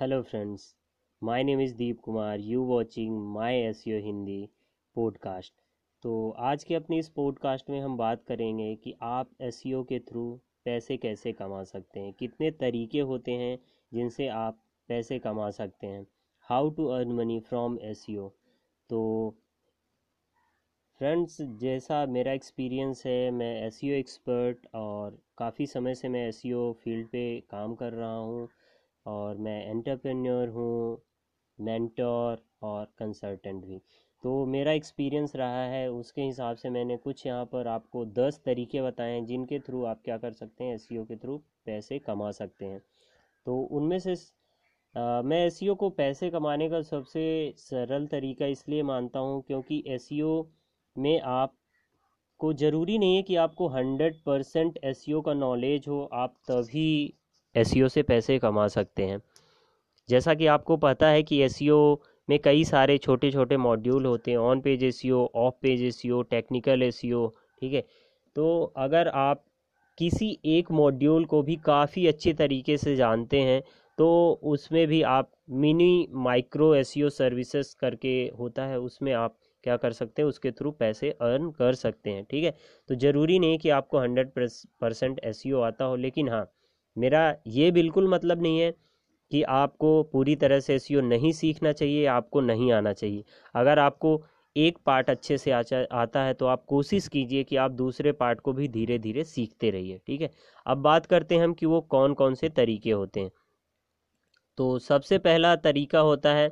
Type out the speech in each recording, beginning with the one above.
Hello friends my name is Deep Kumar you watching my SEO Hindi podcast तो आज के अपने इस पॉडकास्ट में हम बात करेंगे कि आप एसईओ के थ्रू पैसे कैसे कमा सकते हैं? कितने तरीके होते हैं जिनसे आप पैसे कमा सकते हैं? How to earn money from SEO तो फ्रेंड्स जैसा मेरा एक्सपीरियंस है, मैं एस एक्सपर्ट और काफ़ी समय से मैं एस फ़ील्ड पे काम कर रहा हूँ। और मैं एंटरप्रेन्योर हूँ मेंटोर और कंसल्टेंट भी। तो मेरा एक्सपीरियंस रहा है उसके हिसाब से मैंने कुछ यहाँ पर आपको दस तरीके बताए हैं जिनके थ्रू आप क्या कर सकते हैं एस के थ्रू पैसे कमा सकते हैं। तो उनमें से आ, मैं एस को पैसे कमाने का सबसे सरल तरीका इसलिए मानता हूँ क्योंकि एस में आप को ज़रूरी नहीं है कि आपको हंड्रेड परसेंट एस का नॉलेज हो आप तभी एस से पैसे कमा सकते हैं। जैसा कि आपको पता है कि एस में कई सारे छोटे छोटे मॉड्यूल होते हैं on page S off page S technical S ठीक है? तो अगर आप किसी एक मॉड्यूल को भी काफ़ी अच्छे तरीके से जानते हैं तो उसमें भी आप मिनी माइक्रो एस सर्विसेज़ करके होता है, उसमें आप क्या कर सकते हैं, उसके थ्रू पैसे अर्न कर सकते हैं, ठीक है? तो ज़रूरी नहीं कि आपको हंड्रेड परसेंट एस आता हो, लेकिन हाँ मेरा ये बिल्कुल मतलब नहीं है कि आपको पूरी तरह से एस नहीं सीखना चाहिए, आपको नहीं आना चाहिए। अगर आपको एक पार्ट अच्छे से आता है तो आप कोशिश कीजिए कि आप दूसरे पार्ट को भी धीरे धीरे सीखते रहिए, ठीक है? अब बात करते हैं हम कि वो कौन कौन से तरीके होते हैं। तो सबसे पहला तरीका होता है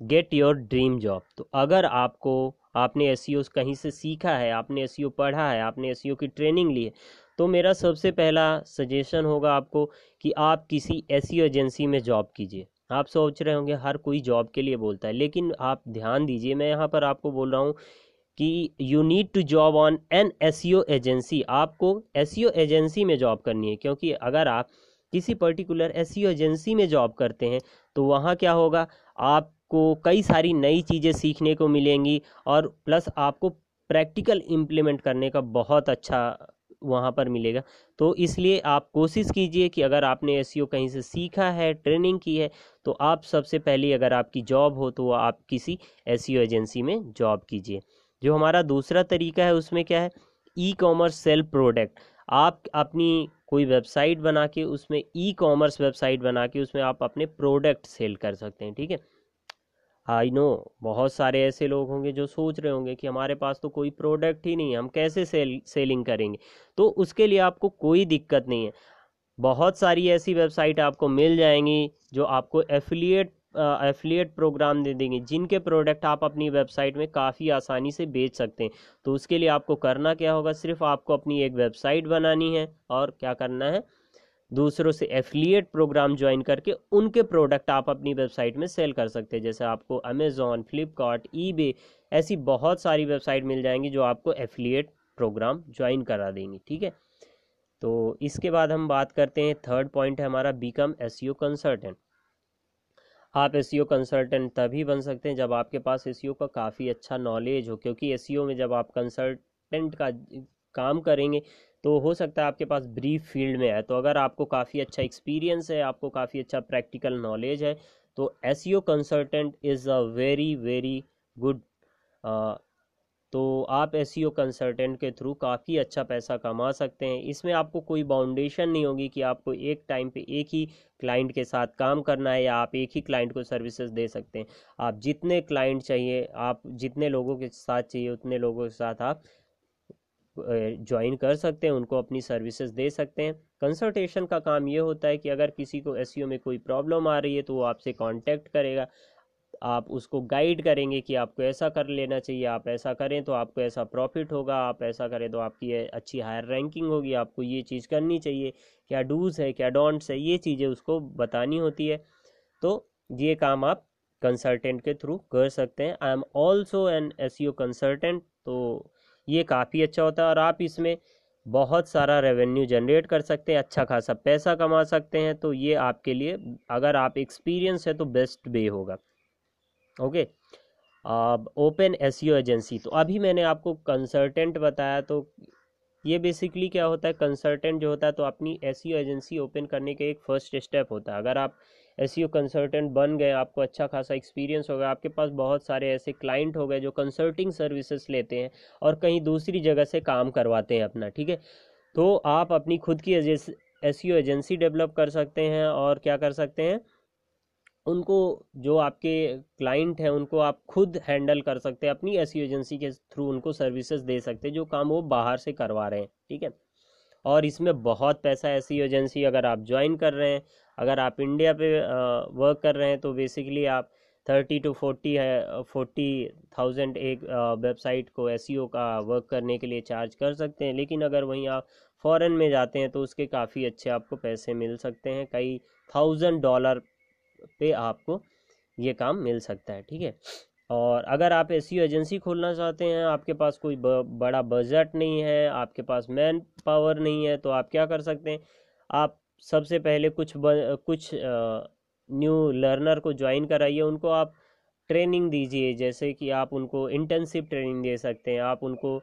गेट योर ड्रीम जॉब तो अगर आपको, आपने एस कहीं से सीखा है, आपने एस पढ़ा है, आपने एस की ट्रेनिंग ली है तो मेरा सबसे पहला सजेशन होगा आपको कि आप किसी ऐसी एजेंसी में जॉब कीजिए। आप सोच रहे होंगे, हर कोई जॉब के लिए बोलता है, लेकिन आप ध्यान दीजिए, मैं यहाँ पर आपको बोल रहा हूँ कि you need to job on an S agency आपको एस एजेंसी में जॉब करनी है, क्योंकि अगर आप किसी पर्टिकुलर एस एजेंसी में जॉब करते हैं तो वहाँ क्या होगा, आपको कई सारी नई चीज़ें सीखने को मिलेंगी और प्लस आपको प्रैक्टिकल इम्प्लीमेंट करने का बहुत अच्छा वहाँ पर मिलेगा। तो इसलिए आप कोशिश कीजिए कि अगर आपने एस कहीं से सीखा है, ट्रेनिंग की है तो आप सबसे पहले अगर आपकी जॉब हो तो आप किसी एस एजेंसी में जॉब कीजिए। जो हमारा दूसरा तरीका है, उसमें क्या है? Ecommerce sell product. आप अपनी कोई वेबसाइट बना के, उसमें ई कॉमर्स वेबसाइट बना के, उसमें आप अपने प्रोडक्ट सेल कर सकते हैं, ठीक है? आई नो बहुत सारे ऐसे लोग होंगे जो सोच रहे होंगे कि हमारे पास तो कोई प्रोडक्ट ही नहीं है, हम कैसे सेल सेलिंग करेंगे? तो उसके लिए आपको कोई दिक्कत नहीं है। बहुत सारी ऐसी वेबसाइट आपको मिल जाएँगी जो आपको एफिलिएट एफिलिएट प्रोग्राम दे देंगे, जिनके प्रोडक्ट आप अपनी वेबसाइट में काफ़ी आसानी से बेच सकते हैं। तो उसके लिए आपको करना क्या होगा? सिर्फ़ आपको अपनी एक वेबसाइट बनानी है और क्या करना है? दूसरों से एफिलिएट प्रोग्राम ज्वाइन करके उनके प्रोडक्ट आप अपनी वेबसाइट में सेल कर सकते हैं। जैसे आपको अमेज़ॉन फ्लिपकार्ट ई ऐसी बहुत सारी वेबसाइट मिल जाएँगी जो आपको एफिलिएट प्रोग्राम ज्वाइन करा देंगी, ठीक है? तो इसके बाद हम बात करते हैं थर्ड पॉइंट है हमारा बीकम एस कंसल्टेंट आप एस कंसल्टेंट तभी बन सकते हैं जब आपके पास एस का काफ़ी अच्छा नॉलेज हो, क्योंकि एस में जब आप कंसल्टेंट का काम करेंगे तो हो सकता है आपके पास ब्रीफ फ़ील्ड में है। तो अगर आपको काफ़ी अच्छा एक्सपीरियंस है, आपको काफ़ी अच्छा प्रैक्टिकल नॉलेज है तो S consultant is a very very good तो आप एस कंसल्टेंट के थ्रू काफ़ी अच्छा पैसा कमा सकते हैं। इसमें आपको कोई बाउंडेशन नहीं होगी कि आपको एक टाइम पे एक ही क्लाइंट के साथ काम करना है या आप एक ही क्लाइंट को सर्विसेज़ दे सकते हैं। आप जितने क्लाइंट चाहिए, आप जितने लोगों के साथ चाहिए, उतने लोगों के साथ आप ज्वाइन कर सकते हैं, उनको अपनी सर्विसेज़ दे सकते हैं। कंसल्टेशन का काम ये होता है कि अगर किसी को एस में कोई प्रॉब्लम आ रही है तो वो आपसे कांटेक्ट करेगा। आप उसको गाइड करेंगे कि आपको ऐसा कर लेना चाहिए, आप ऐसा करें तो आपको ऐसा प्रॉफिट होगा, आप ऐसा करें तो आपकी अच्छी हायर रैंकिंग होगी, आपको ये चीज़ करनी चाहिए। क्या डूज है, क्या डोंट्स है, ये चीज़ें उसको बतानी होती है। तो ये काम आप कंसल्टेंट के थ्रू कर सकते हैं। I am also an S consultant तो ये काफ़ी अच्छा होता है और आप इसमें बहुत सारा रेवेन्यू जनरेट कर सकते हैं अच्छा खासा पैसा कमा सकते हैं तो ये आपके लिए, अगर आप एक्सपीरियंस है तो बेस्ट वे होगा। ओके अब ओपन एस एजेंसी तो अभी मैंने आपको कंसल्टेंट बताया तो ये बेसिकली क्या होता है? कंसल्टेंट जो होता है तो अपनी एस एजेंसी ओपन करने के एक फ़र्स्ट स्टेप होता है। अगर आप एस कंसल्टेंट बन गए, आपको अच्छा खासा एक्सपीरियंस हो गया आपके पास बहुत सारे ऐसे क्लाइंट हो गए जो कंसल्टिंग सर्विसेज़ लेते हैं और कहीं दूसरी जगह से काम करवाते हैं अपना, ठीक है? तो आप अपनी खुद की एस एजेंसी डेवलप कर सकते हैं और क्या कर सकते हैं? उनको जो आपके क्लाइंट हैं, उनको आप खुद हैंडल कर सकते हैं, अपनी एस एजेंसी के थ्रू उनको सर्विसेज़ दे सकते हैं, जो काम वो बाहर से करवा रहे हैं, ठीक है? और इसमें बहुत पैसा ऐसी एजेंसी अगर आप ज्वाइन कर रहे हैं, अगर आप इंडिया पे वर्क कर रहे हैं तो बेसिकली आप थर्टी टू फोर्टी है फोर्टी थाउज़ेंड एक वेबसाइट को एस e का वर्क करने के लिए चार्ज कर सकते हैं। लेकिन अगर वहीं आप फॉरेन में जाते हैं तो उसके काफ़ी अच्छे आपको पैसे मिल सकते हैं। कई थाउज़ेंड डॉलर पे आपको ये काम मिल सकता है, ठीक है? और अगर आप ऐसी एजेंसी खोलना चाहते हैं आपके पास कोई बड़ा बजट नहीं है आपके पास मैन पावर नहीं है तो आप क्या कर सकते हैं? आप सबसे पहले कुछ ब, कुछ न्यू लर्नर को ज्वाइन कराइए। उनको आप ट्रेनिंग दीजिए जैसे कि आप उनको इंटेंसिव ट्रेनिंग दे सकते हैं। आप उनको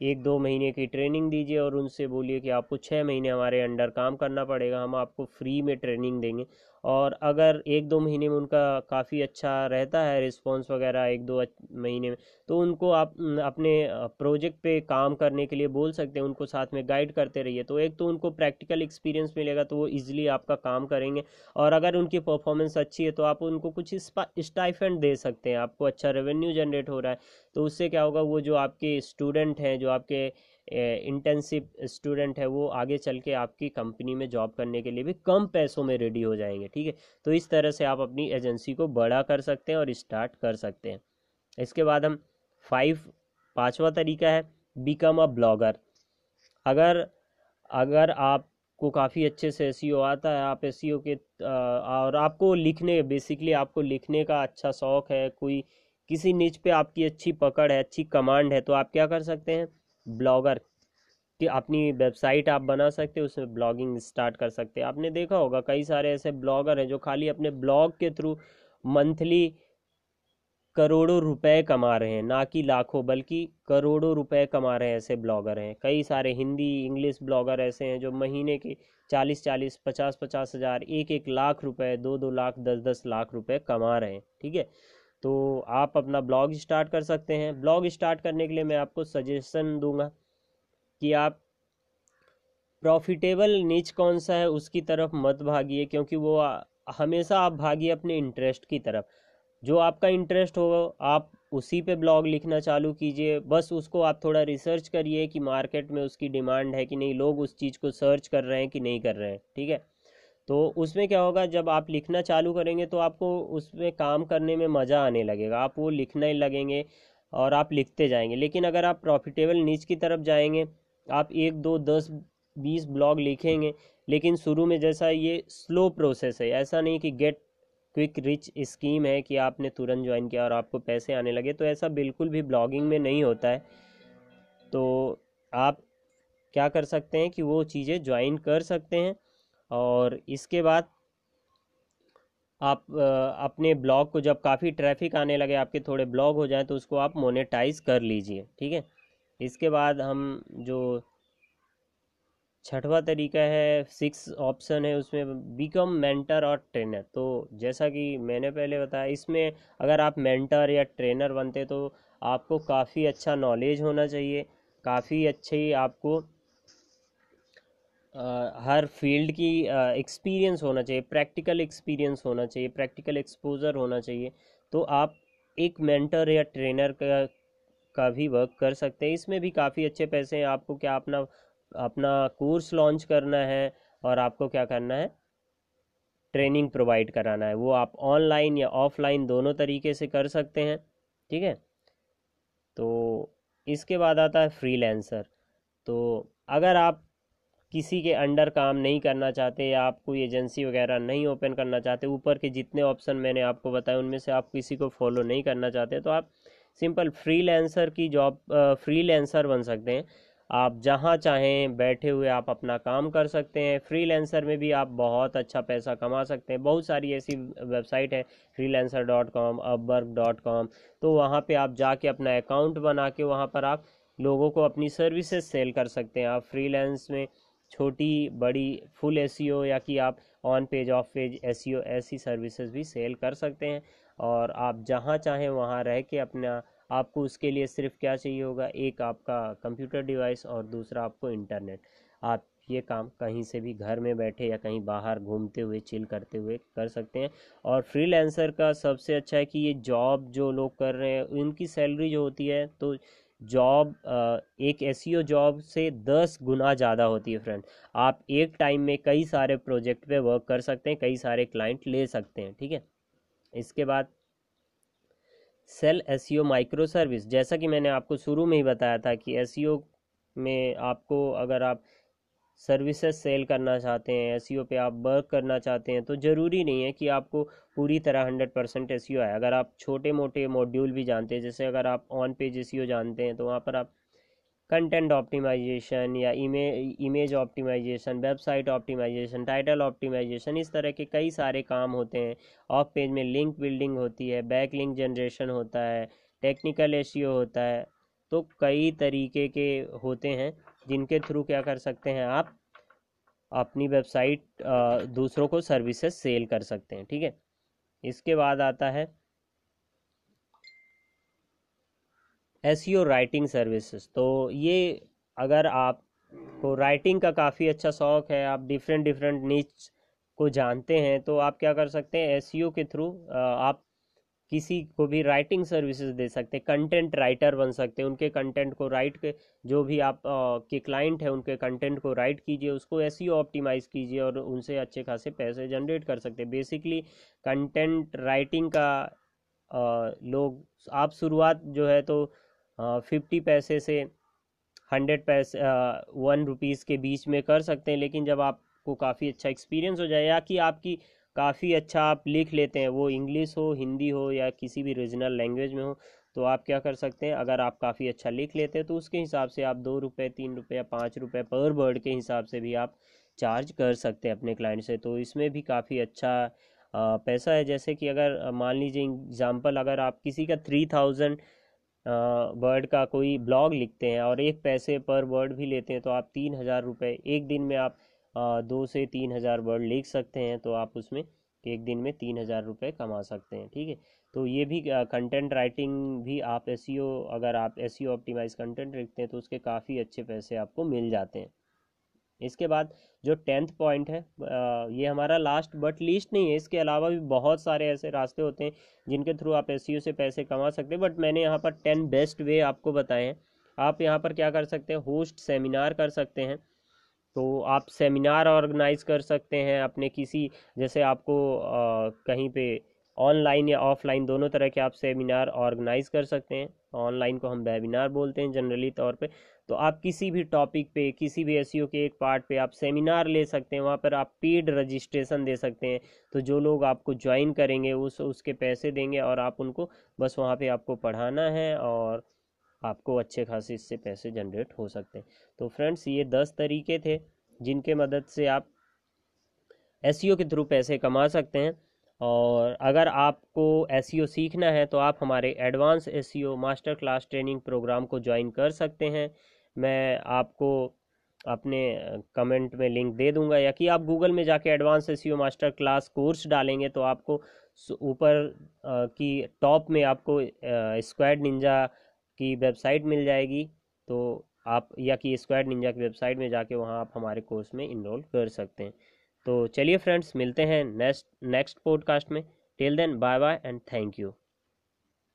एक दो महीने की ट्रेनिंग दीजिए और उनसे बोलिए कि आपको छः महीने हमारे अंडर काम करना पड़ेगा। हम आपको फ्री में ट्रेनिंग देंगे। और अगर एक दो महीने में उनका काफ़ी अच्छा रहता है रिस्पॉन्स वगैरह एक दो महीने में तो उनको आप अपने प्रोजेक्ट पे काम करने के लिए बोल सकते हैं, उनको साथ में गाइड करते रहिए। तो एक तो उनको प्रैक्टिकल एक्सपीरियंस मिलेगा तो वो ईजिली आपका काम करेंगे। और अगर उनकी परफॉर्मेंस अच्छी है तो आप उनको कुछ स्टाइफेंड दे सकते हैं, आपको अच्छा रेवेन्यू जनरेट हो रहा है। तो उससे क्या होगा, वो जो आपके स्टूडेंट हैं, जो आपके इंटेंसिव स्टूडेंट है, वो आगे चल के आपकी कंपनी में जॉब करने के लिए भी कम पैसों में रेडी हो जाएँगे, ठीक है? तो इस तरह से आप अपनी एजेंसी को बड़ा कर सकते हैं और स्टार्ट कर सकते हैं। इसके बाद हम फाइव पाँचवा तरीका है बिकम अ ब्लॉगर अगर अगर आपको काफ़ी अच्छे से एस आता है, आप एस के और आपको लिखने बेसिकली आपको लिखने का अच्छा शौक है, कोई, किसी नीच पे आपकी अच्छी पकड़ है, अच्छी कमांड है तो आप क्या कर सकते हैं? ब्लॉगर कि अपनी वेबसाइट आप बना सकते हैं, उसमें ब्लॉगिंग स्टार्ट कर सकते हैं। आपने देखा होगा कई सारे ऐसे ब्लॉगर हैं जो खाली अपने ब्लॉग के थ्रू मंथली करोड़ों रुपए कमा रहे हैं, ना कि लाखों, बल्कि करोड़ों रुपए कमा रहे हैं ऐसे ब्लॉगर हैं। कई सारे हिंदी, इंग्लिश ब्लॉगर ऐसे हैं जो महीने के चालीस चालीस, पचास पचास हज़ार, एक एक लाख रुपए, दो दो लाख, दस दस लाख रुपए कमा रहे हैं, ठीक है? तो आप अपना ब्लॉग स्टार्ट कर सकते हैं। ब्लॉग स्टार्ट करने के लिए मैं आपको सजेशन दूँगा कि आप प्रॉफिटेबल नीच कौन सा है उसकी तरफ़ मत भागिए, क्योंकि वो हमेशा आप भागिए अपने इंटरेस्ट की तरफ़। जो आपका इंटरेस्ट हो, आप उसी पे ब्लॉग लिखना चालू कीजिए। बस उसको आप थोड़ा रिसर्च करिए कि मार्केट में उसकी डिमांड है कि नहीं, लोग उस चीज़ को सर्च कर रहे हैं कि नहीं कर रहे हैं, ठीक है? तो उसमें क्या होगा, जब आप लिखना चालू करेंगे तो आपको उसमें काम करने में मज़ा आने लगेगा। आप वो लिखने लगेंगे और आप लिखते जाएँगे। लेकिन अगर आप प्रॉफिटेबल नीच की तरफ़ जाएँगे, आप एक, दो, दस, बीस ब्लॉग लिखेंगे, लेकिन शुरू में जैसा ये स्लो प्रोसेस है, ऐसा नहीं कि गेट क्विक रिच स्कीम है कि आपने तुरंत ज्वाइन किया और आपको पैसे आने लगे तो ऐसा बिल्कुल भी ब्लॉगिंग में नहीं होता है। तो आप क्या कर सकते हैं कि वो चीज़ें ज्वाइन कर सकते हैं। और इसके बाद आप अपने ब्लॉग को जब काफ़ी ट्रैफ़िक आने लगे, आपके थोड़े ब्लॉग हो जाए तो उसको आप मोनेटाइज कर लीजिए, ठीक है? इसके बाद हम जो छठवा तरीका है, सिक्स ऑप्शन है, उसमें बिकम मेंटर और ट्रेनर तो जैसा कि मैंने पहले बताया, इसमें अगर आप मेंटर या ट्रेनर बनते तो आपको काफ़ी अच्छा नॉलेज होना चाहिए, काफ़ी अच्छी आपको हर फ़ील्ड की एक्सपीरियंस होना चाहिए प्रैक्टिकल एक्सपीरियंस होना चाहिए प्रैक्टिकल एक्सपोज़र होना चाहिए। तो आप एक मेंटर या ट्रेनर का का भी वर्क कर सकते हैं। इसमें भी काफ़ी अच्छे पैसे हैं। आपको क्या अपना अपना कोर्स लॉन्च करना है और आपको क्या करना है? ट्रेनिंग प्रोवाइड कराना है। वो आप ऑनलाइन या ऑफलाइन दोनों तरीके से कर सकते हैं। ठीक है? तो इसके बाद आता है फ्रीलांसर तो अगर आप किसी के अंडर काम नहीं करना चाहते या आप कोई एजेंसी वगैरह नहीं ओपन करना चाहते, ऊपर के जितने ऑप्शन मैंने आपको बताए, उनमें से आप किसी को फॉलो नहीं करना चाहते तो आप सिंपल फ्रीलांसर की जॉब फ्रीलांसर बन सकते हैं। आप जहाँ चाहें बैठे हुए आप अपना काम कर सकते हैं। फ्रीलांसर में भी आप बहुत अच्छा पैसा कमा सकते हैं। बहुत सारी ऐसी वेबसाइट है, freelancer dot com Upwork dot com तो वहाँ पे आप जाके अपना अकाउंट बना के वहाँ पर आप लोगों को अपनी सर्विसेज़ सेल कर सकते हैं। आप फ्रीलांस में छोटी, बड़ी फुल एस या कि आप on page off page S ऐसी सर्विसेज़ भी सेल कर सकते हैं। और आप जहाँ चाहें वहाँ रह के अपना, आपको उसके लिए सिर्फ़ क्या चाहिए होगा? एक आपका कंप्यूटर डिवाइस और दूसरा आपको इंटरनेट आप ये काम कहीं से भी घर में बैठे या कहीं बाहर घूमते हुए चिल करते हुए कर सकते हैं। और फ्रीलांसर का सबसे अच्छा है कि ये जॉब जो लोग कर रहे हैं, उनकी सैलरी जो होती है तो जॉब एक एस जॉब से दस गुना ज़्यादा होती है फ्रेंड आप एक टाइम में कई सारे प्रोजेक्ट पे वर्क कर सकते हैं, कई सारे क्लाइंट ले सकते हैं, ठीक है? इसके बाद सेल एस माइक्रो सर्विस जैसा कि मैंने आपको शुरू में ही बताया था कि एस में आपको अगर आप सर्विसेज़ सेल करना चाहते हैं एस पे आप वर्क करना चाहते हैं तो ज़रूरी नहीं है कि आपको पूरी तरह हंड्रेड परसेंट एस आए। अगर आप छोटे मोटे मॉड्यूल भी जानते हैं, जैसे अगर आप ऑन पेज एस जानते हैं तो वहाँ पर आप कंटेंट ऑप्टिमाइजेशन या इमे image optimization website optimization title optimization इस तरह के कई सारे काम होते हैं। ऑफ़ पेज में लिंक बिल्डिंग होती है बैक लिंक जनरेशन होता है टेक्निकल एस होता है तो कई तरीके के होते हैं। जिनके थ्रू क्या कर सकते हैं आप, अपनी वेबसाइट दूसरों को सर्विसेज़ सेल कर सकते हैं, ठीक है? इसके बाद आता है एस राइटिंग सर्विसेज़। तो ये अगर आप को राइटिंग का काफ़ी अच्छा शौक है, आप डिफरेंट डिफरेंट नीच को जानते हैं तो आप क्या कर सकते हैं एस के थ्रू आप किसी को भी राइटिंग सर्विसेज़ दे सकते हैं कंटेंट राइटर बन सकते हैं उनके कंटेंट को राइट के जो भी आप आ, के क्लाइंट है उनके कंटेंट को राइट कीजिए उसको ही ऑप्टिमाइज कीजिए और उनसे अच्छे खासे पैसे जनरेट कर सकते हैं। बेसिकली कंटेंट राइटिंग का आ, लोग आप शुरुआत जो है तो फिफ्टी पैसे से हंड्रेड पैसे वन रुपीज़ के बीच में कर सकते हैं लेकिन जब आपको काफ़ी अच्छा एक्सपीरियंस हो जाए या कि आपकी काफ़ी अच्छा आप लिख लेते हैं, वो इंग्लिश हो हिंदी हो या किसी भी रीजनल लैंग्वेज में हो तो आप क्या कर सकते हैं, अगर आप काफ़ी अच्छा लिख लेते हैं तो उसके हिसाब से आप दो रुपये तीन रुपये पाँच रुपये पर वर्ड के हिसाब से भी आप चार्ज कर सकते हैं अपने क्लाइंट से। तो इसमें भी काफ़ी अच्छा पैसा है। जैसे कि अगर मान लीजिए एग्ज़ाम्पल अगर आप किसी का थ्री थाउज़ेंड वर्ड का कोई ब्लॉग लिखते हैं और एक पैसे पर वर्ड भी लेते हैं तो आप तीन हज़ार रुपये एक दिन में आप दो से तीन हज़ार वर्ड लिख सकते हैं तो आप उसमें एक दिन में तीन हज़ार रुपये कमा सकते हैं, ठीक है? तो ये भी कंटेंट राइटिंग भी आप एस e अगर आप एस ऑप्टिमाइज कंटेंट लिखते हैं तो उसके काफ़ी अच्छे पैसे आपको मिल जाते हैं। इसके बाद जो टेंथ पॉइंट है ये हमारा लास्ट बट लीस्ट नहीं है, इसके अलावा भी बहुत सारे ऐसे रास्ते होते हैं, जिनके थ्रू आप एस e से पैसे कमा सकते हैं बट मैंने यहाँ पर टेन बेस्ट वे आपको बताए हैं। आप यहाँ पर क्या कर सकते हैं होस्ट सेमिनार कर सकते हैं तो आप सेमिनार ऑर्गेनाइज कर सकते हैं अपने किसी जैसे आपको आ, कहीं पे ऑनलाइन या ऑफलाइन दोनों तरह के आप सेमिनार ऑर्गेनाइज कर सकते हैं। ऑनलाइन को हम वेबिनार बोलते हैं जनरली तौर पे। तो आप किसी भी टॉपिक पे किसी भी एस के एक पार्ट पे आप सेमिनार ले सकते हैं वहाँ पर आप पेड रजिस्ट्रेशन दे सकते हैं। तो जो लोग आपको ज्वाइन करेंगे उस उसके पैसे देंगे और आप उनको बस वहाँ पे आपको पढ़ाना है और आपको अच्छे खासे इससे पैसे जनरेट हो सकते हैं। तो फ्रेंड्स ये दस तरीके थे जिनके मदद से आप एस के थ्रू पैसे कमा सकते हैं। और अगर आपको एस सीखना है तो आप हमारे advance S master class training program को ज्वाइन कर सकते हैं। मैं आपको अपने कमेंट में लिंक दे दूँगा या कि आप गूगल में जाके advance S master class course डालेंगे तो आपको ऊपर की टॉप में आपको स्क्वाड निंजा की वेबसाइट मिल जाएगी तो आप या कि स्क्वाड निंजा की वेबसाइट में जाके वहाँ आप हमारे कोर्स में इनरोल कर सकते हैं। तो चलिए फ्रेंड्स, मिलते हैं नेक्स्ट नेक्स्ट पॉडकास्ट में। Till then, bye bye and thank you.